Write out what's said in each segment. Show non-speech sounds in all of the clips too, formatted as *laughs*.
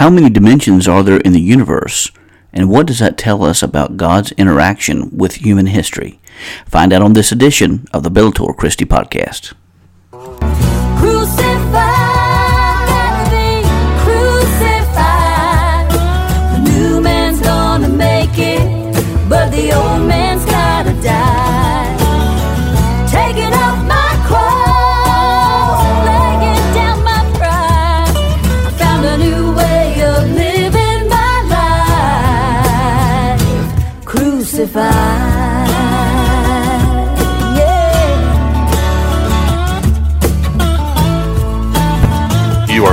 How many dimensions are there in the universe? And what does that tell us about God's interaction with human history? Find out on this edition of the Bellator Christi podcast.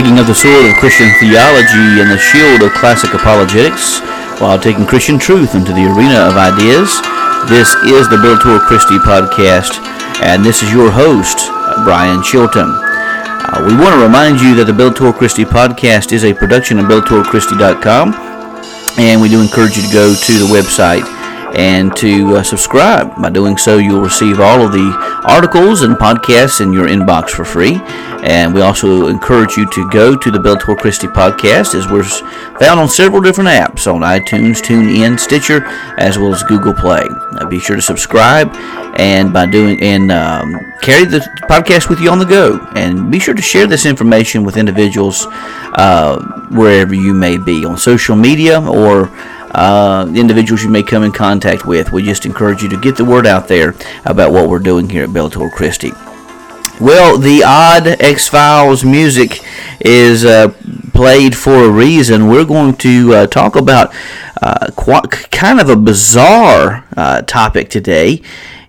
Taking up the sword of Christian theology and the shield of classic apologetics while taking Christian truth into the arena of ideas. This is the Bellator Christi podcast, and this is your host, Brian Chilton. Uh, we want to remind you that the Bellator Christi podcast is a production of BellatorChristi.com, and we do encourage you to go to the website and to uh, subscribe. By doing so, you'll receive all of the articles and podcasts in your inbox for free. And we also encourage you to go to the Bellator Christi podcast, as we're found on several different apps on iTunes, TuneIn, Stitcher, as well as Google Play. Now be sure to subscribe, and by doing and um, carry the podcast with you on the go. And be sure to share this information with individuals uh, wherever you may be on social media or uh, individuals you may come in contact with. We just encourage you to get the word out there about what we're doing here at Bellator Christi. Well, the odd X Files music is uh, played for a reason. We're going to uh, talk about uh, quite, kind of a bizarre uh, topic today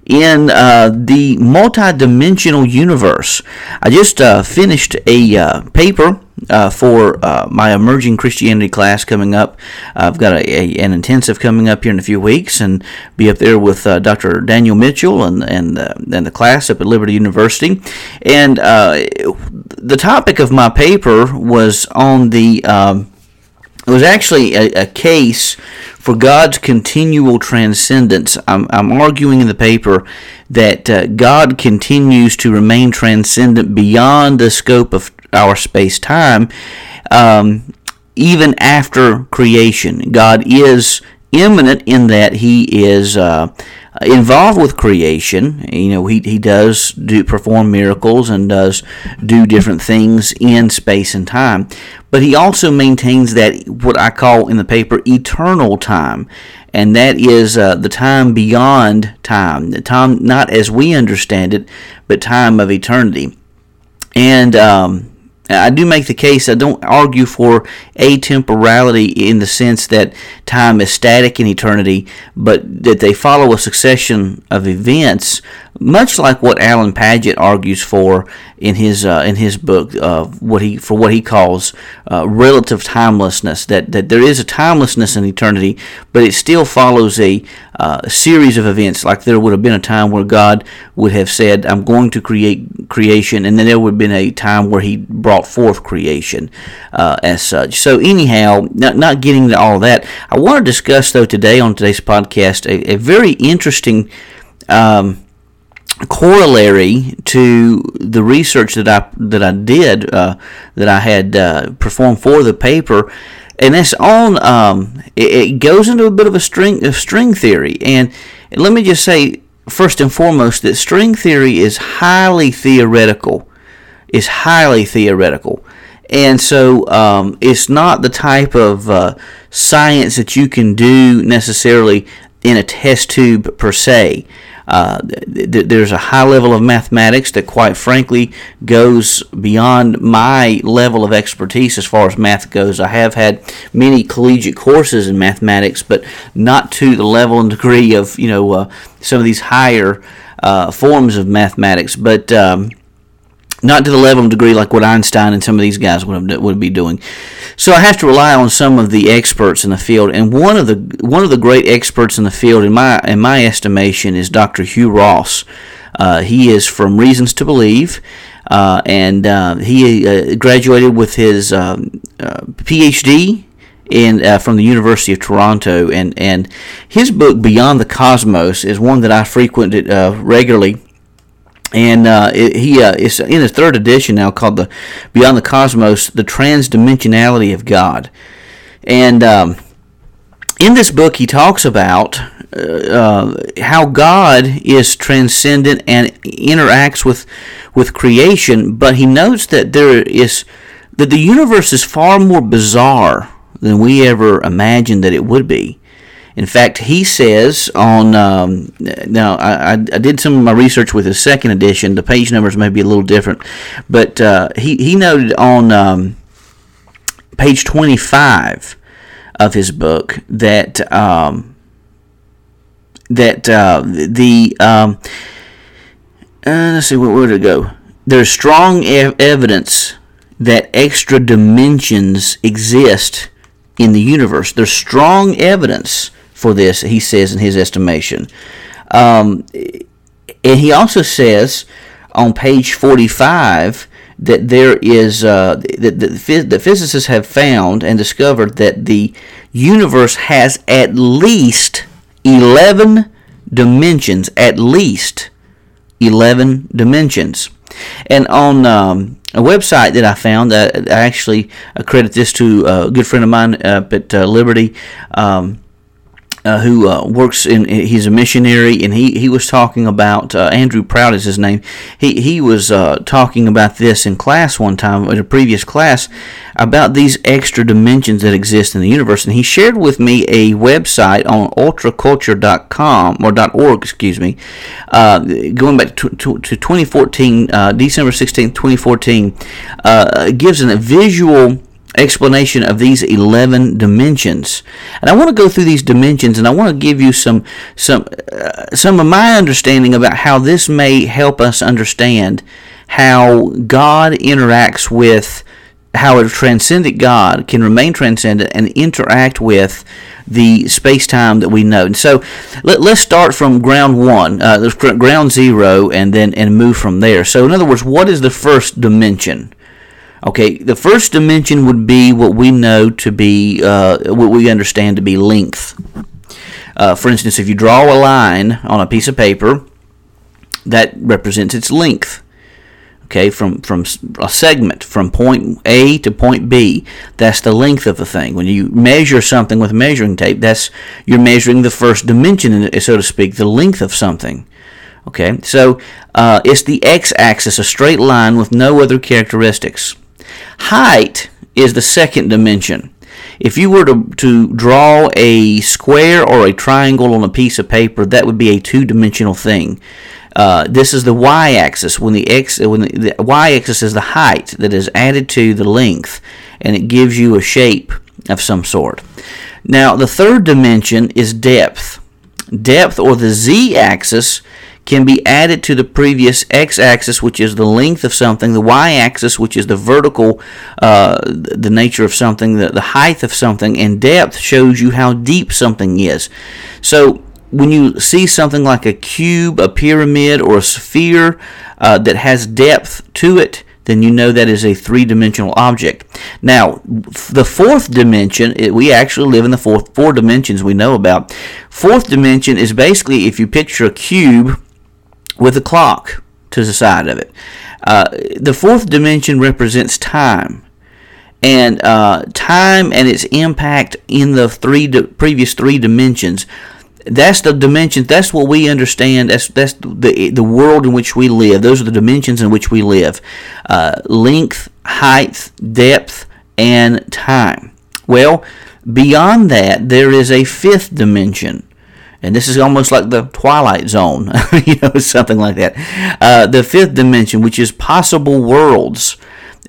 in uh, the multidimensional universe. I just uh, finished a uh, paper uh, for uh, my emerging Christianity class coming up. I've got a, a, an intensive coming up here in a few weeks, and be up there with uh, Dr. Daniel Mitchell and and and the class up at Liberty University. And the topic of my paper was on the um, it was actually a, a, case for God's continual transcendence. I'm, I'm arguing in the paper that uh, God continues to remain transcendent beyond the scope of our space time, um, even after creation. God is immanent in that He is. Uh, involved with creation. You know, he, he does do perform miracles and does do different things in space and time. But he also maintains that what I call in the paper eternal time, and that is uh, the time beyond time, the time not as we understand it, but time of eternity. And um, I do make the case, I don't argue for atemporality in the sense that time is static in eternity, but that they follow a succession of events, much like what Alan Padgett argues for in his uh, in his book, uh, what he for what he calls uh, relative timelessness. That that there is a timelessness in eternity, but it still follows a uh, series of events. Like there would have been a time where God would have said, "I'm going to create creation," and then there would have been a time where He brought forth creation uh, as such. So anyhow, not not getting to all that, I want to discuss though today on today's podcast a, a very interesting. Um, corollary to the research that I that I did uh, that I had uh, performed for the paper, and it's on. Um, it, it, goes into a bit of a string of string theory, and, and let me just say first and foremost that string theory is highly theoretical. Is highly theoretical. And so um, it's not the type of uh, science that you can do necessarily in a test tube per se. Uh, th- there's a high level of mathematics that, quite frankly, goes beyond my level of expertise as far as math goes. I have had many collegiate courses in mathematics, but not to the level and degree of you know uh, some of these higher uh, forms of mathematics. But um, not to the level and degree like what Einstein and some of these guys would have, would be doing. So I have to rely on some of the experts in the field, and one of the one of the great experts in the field, in my in my estimation, is Dr. Hugh Ross. Uh, he is from Reasons to Believe. Uh, and uh, he uh, graduated with his um, uh, PhD in uh, from the University of Toronto, and and his book Beyond the Cosmos is one that I frequented regularly and uh, it, he uh, is in his third edition now called the Beyond the Cosmos: The Transdimensionality of God. And um, in this book, he talks about uh, uh, how God is transcendent and interacts with with creation, but he notes that there is that the universe is far more bizarre than we ever imagined that it would be. In fact, he says on um, now I, I, did some of my research with his second edition. The page numbers may be a little different, but uh, he he noted on um, page twenty five of his book that um, that uh, the um, uh, let's see where, where did it go? There's strong ev- evidence that extra dimensions exist in the universe. There's strong evidence for this, he says in his estimation. Um, and he also says on page 45 that there is uh, that the, physicists have found and discovered that the universe has at least 11 dimensions at least 11 dimensions and on um, a website that I found, uh, I actually credit this to a good friend of mine up at uh, Liberty. Um, uh, who uh, works in he's a missionary and he, he was talking about uh, Andrew Prout is his name. He he was uh, talking about this in class one time in a previous class about these extra dimensions that exist in the universe. And he shared with me a website on ultraculture.com or .org excuse me uh, going back to, to, to 2014 uh, December 16 2014 gives a visual explanation of these 11 dimensions. And I want to go through these dimensions and I want to give you some some uh, some of my understanding about how this may help us understand how God interacts with how a transcendent God can remain transcendent and interact with the space time that we know. And so let, us start from ground one, uh, ground zero, and then and move from there. So, in other words, what is the first dimension? Okay, the first dimension would be what we know to be, uh, what we understand to be length. Uh, for instance, if you draw a line on a piece of paper, that represents its length. Okay, from, from a segment from point A to point B, that's the length of the thing. When you measure something with measuring tape, that's you're measuring the first dimension, so to speak, the length of something. Okay, so uh, it's the x-axis, a straight line with no other characteristics. Height is the second dimension. If you were to, to draw a square or a triangle on a piece of paper, that would be a two-dimensional thing. Uh, this is the y-axis. When the x, when the, the y-axis is the height that is added to the length, and it gives you a shape of some sort. Now, the third dimension is depth. Depth, or the z-axis, can be added to the previous x-axis, which is the length of something, the y-axis, which is the vertical, uh, the nature of something, the, the height of something, and depth shows you how deep something is. So when you see something like a cube, a pyramid, or a sphere uh, that has depth to it, then you know that is a three-dimensional object. Now, the fourth dimension, it, we actually live in the fourth four dimensions we know about. Fourth dimension is basically if you picture a cube with a clock to the side of it. Uh, the fourth dimension represents time. And uh, time and its impact in the three di- previous three dimensions. That's the dimensions. That's what we understand. That's that's the the world in which we live. Those are the dimensions in which we live: uh, length, height, depth, and time. Well, beyond that, there is a fifth dimension, and this is almost like the Twilight Zone, *laughs* you know, something like that. Uh, the fifth dimension, which is possible worlds,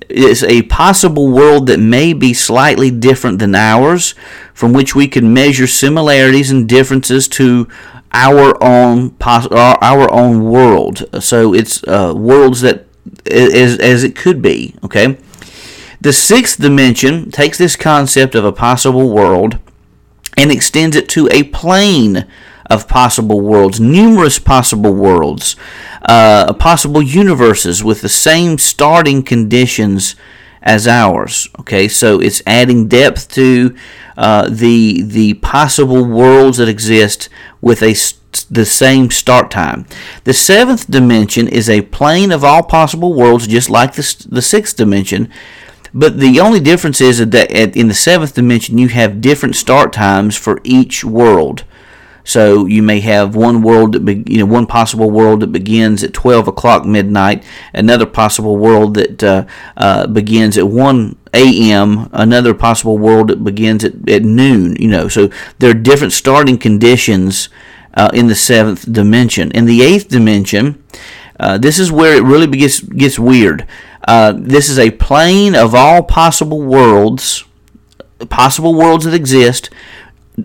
is a possible world that may be slightly different than ours, from which we can measure similarities and differences to our own our own world. So it's uh, worlds that as as it could be. Okay. The sixth dimension takes this concept of a possible world and extends it to a plane of possible worlds, numerous possible worlds, uh, possible universes with the same starting conditions as ours. Okay, so it's adding depth to uh, the the possible worlds that exist with a the same start time. The seventh dimension is a plane of all possible worlds, just like the, the sixth dimension. But the only difference is that in the seventh dimension, you have different start times for each world. So you may have one world that be, you know one possible world that begins at 12 o'clock midnight, another possible world that uh, uh, begins at 1 a.m., another possible world that begins at, at noon. You know, so there are different starting conditions uh, in the seventh dimension. In the eighth dimension, uh, this is where it really gets gets weird. Uh, this is a plane of all possible worlds, possible worlds that exist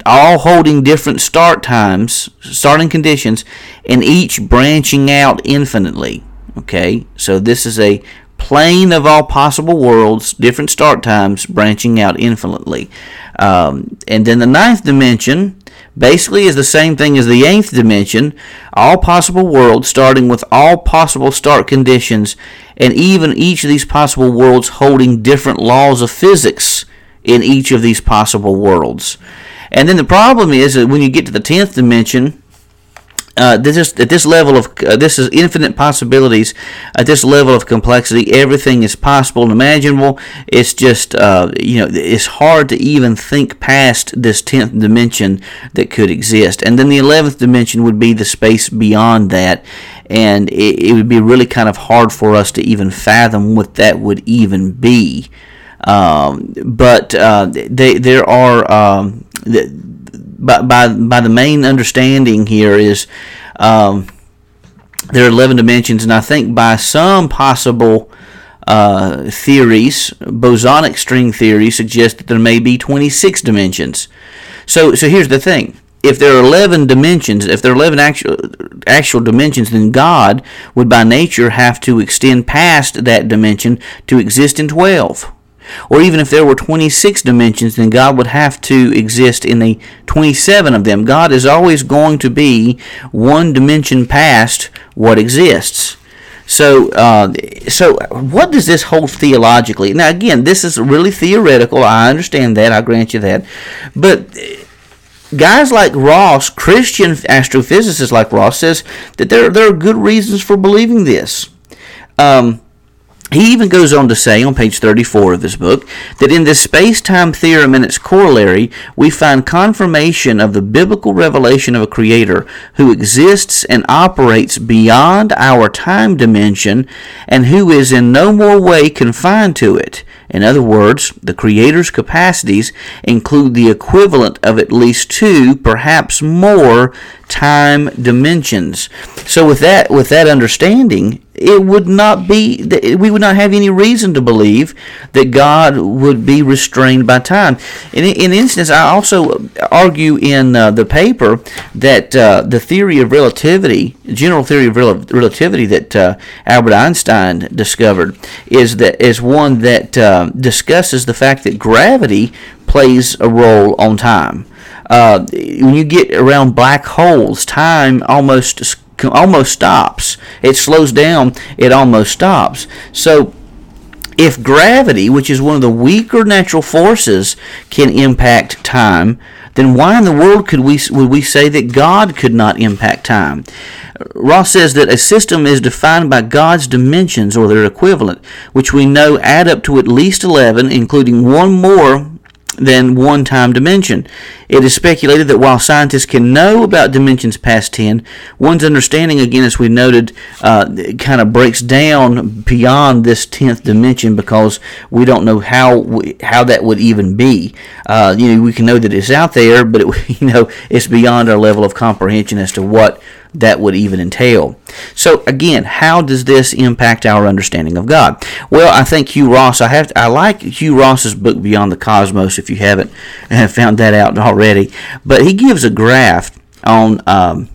all holding different start times, starting conditions, and each branching out infinitely. Okay, so this is a plane of all possible worlds, different start times, branching out infinitely. Um, and then the ninth dimension basically is the same thing as the eighth dimension, all possible worlds, starting with all possible start conditions, and even each of these possible worlds holding different laws of physics in each of these possible worlds. And then the problem is that when you get to the tenth dimension, uh, this is at this level of uh, this is infinite possibilities. At this level of complexity everything is possible and imaginable. It's just uh, you know it's hard to even think past this 10th dimension that could exist. And then the 11th dimension would be the space beyond that. And it, it would be really kind of hard for us to even fathom what that would even be. Um, but uh, they, there are um, by, by, by the main understanding here is um, there are 11 dimensions, and I think by some possible uh, theories, bosonic string theory suggests that there may be 26 dimensions. So, so here's the thing. If there are 11 dimensions, if there are 11 actual, actual dimensions, then God would by nature have to extend past that dimension to exist in 12. Or even if there were 26 dimensions, then God would have to exist in the 27 of them. God is always going to be one dimension past what exists. So, uh, so what does this hold theologically? Now, again, this is really theoretical. I understand that. I grant you that. But guys like Ross, Christian astrophysicists like Ross, says that there there are good reasons for believing this. Um, he even goes on to say on page 34 of his book that in this space time theorem and its corollary, we find confirmation of the biblical revelation of a creator who exists and operates beyond our time dimension and who is in no more way confined to it. In other words, the Creator's capacities include the equivalent of at least two, perhaps more, time dimensions. So with that with that understanding, it would not be we would not have any reason to believe that God would be restrained by time. In, in instance, I also argue in uh, the paper that uh, the theory of relativity, general theory of rel- relativity that uh, Albert Einstein discovered, is that is one that uh, discusses the fact that gravity plays a role on time. Uh, when you get around black holes, time almost almost stops. It slows down. It almost stops. So if gravity, which is one of the weaker natural forces, can impact time, then why in the world could we would we say that God could not impact time? Ross says that a system is defined by God's dimensions or their equivalent, which we know add up to at least 11, including one more than one time dimension. It is speculated that while scientists can know about dimensions past 10, one's understanding, again, as we noted, uh, kind of breaks down beyond this 10th dimension because we don't know how we, how that would even be. Uh, you know, we can know that it's out there, but it, *laughs* you know, it's beyond our level of comprehension as to what that would even entail. So again, how does this impact our understanding of God? Well, I think Hugh Ross. I have. I like Hugh Ross's book Beyond the Cosmos. If you haven't *laughs* found that out already, but he gives a graph on. Um,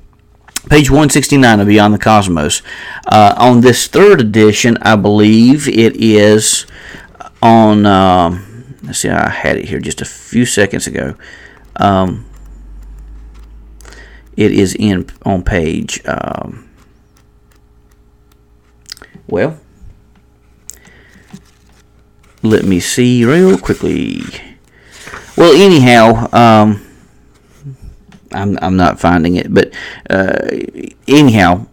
page 169 of Beyond the Cosmos. Uh, on this third edition, I believe it is on. Um, let's see, I had it here just a few seconds ago. Um, it is in on page. Um, well, let me see real quickly. Well, anyhow, um, I'm I'm not finding it, but uh, anyhow,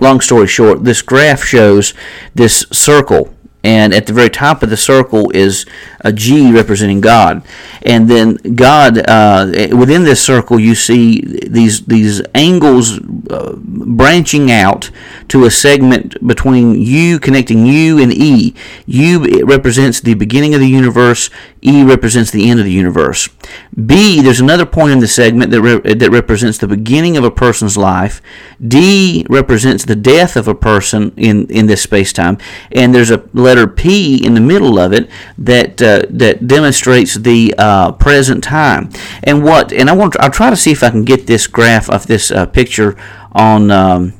long story short, this graph shows this circle and at the very top of the circle is a G representing God, and then God uh, within this circle you see these these angles uh, branching out to a segment between U connecting U and E. U represents the beginning of the universe. E represents the end of the universe. B there's another point in the segment that re- that represents the beginning of a person's life. D represents the death of a person in in this space time, and there's a letter P in the middle of it that uh, that demonstrates the uh, present time. And what? And I want I'll try to see if I can get this graph of this uh, picture on. Um,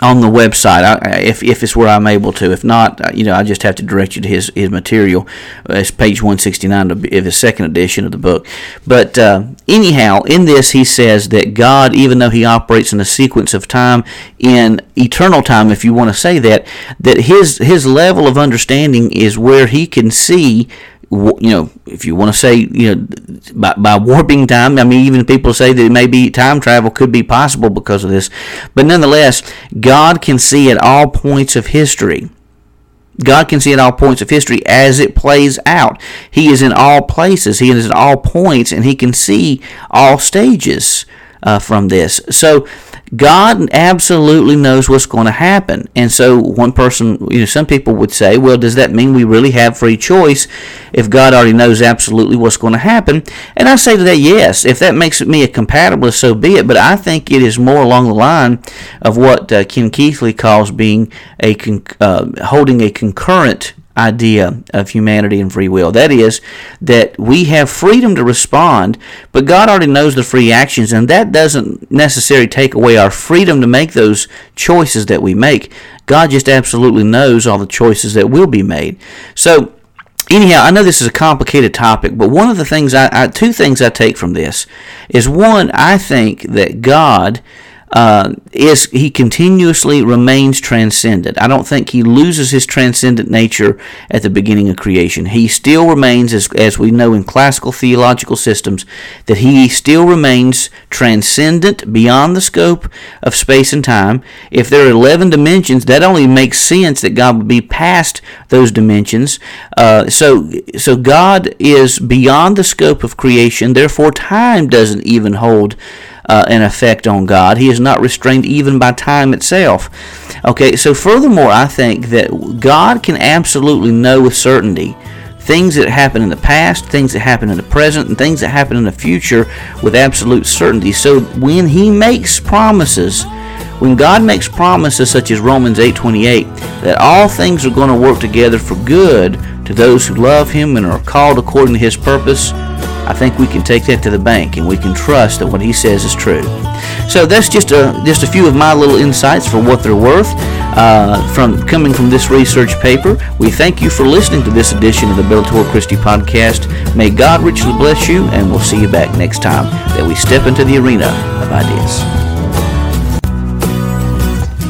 on the website if, if it's where I'm able to. If not, uh, you know, I just have to direct you to his, his material. Uh, it's page 169 of his second edition of the book. But uh, anyhow, in this, he says that God, even though he operates in a sequence of time, in eternal time, if you want to say that, that his, his level of understanding is where he can see you know, if you want to say, you know, by, by warping time, I mean, even people say that maybe time travel could be possible because of this. But nonetheless, God can see at all points of history. God can see at all points of history as it plays out. He is in all places. He is in all points, and He can see all stages uh, from this. So God absolutely knows what's going to happen. And so one person, you know, some people would say, well, does that mean we really have free choice if God already knows absolutely what's going to happen? And I say to that, yes. If that makes me a compatibilist, so be it. But I think it is more along the line of what uh, Ken Keathley calls being a con- uh, holding a concurrent idea of humanity and free will. That is, that we have freedom to respond, but God already knows the free actions, and that doesn't necessarily take away our freedom to make those choices that we make. God just absolutely knows all the choices that will be made. So, anyhow, I know this is a complicated topic, but one of the things I, I two things I take from this is one, I think that God uh, is he continuously remains transcendent. I don't think he loses his transcendent nature at the beginning of creation. He still remains, as, as we know in classical theological systems, that he still remains transcendent beyond the scope of space and time. If there are 11 dimensions, that only makes sense that God would be past those dimensions. Uh, so, so God is beyond the scope of creation, therefore, time doesn't even hold uh, an effect on God. He is not restrained even by time itself. Okay, so furthermore, I think that God can absolutely know with certainty things that happen in the past, things that happen in the present, and things that happen in the future with absolute certainty. So when He makes promises, when God makes promises such as Romans 8:28 that all things are going to work together for good to those who love him and are called according to his purpose, I think we can take that to the bank and we can trust that what he says is true. So that's just a just a few of my little insights for what they're worth uh, from coming from this research paper. We thank you for listening to this edition of the Bellator Christi podcast. May God richly bless you, and we'll see you back next time that we step into the arena of ideas.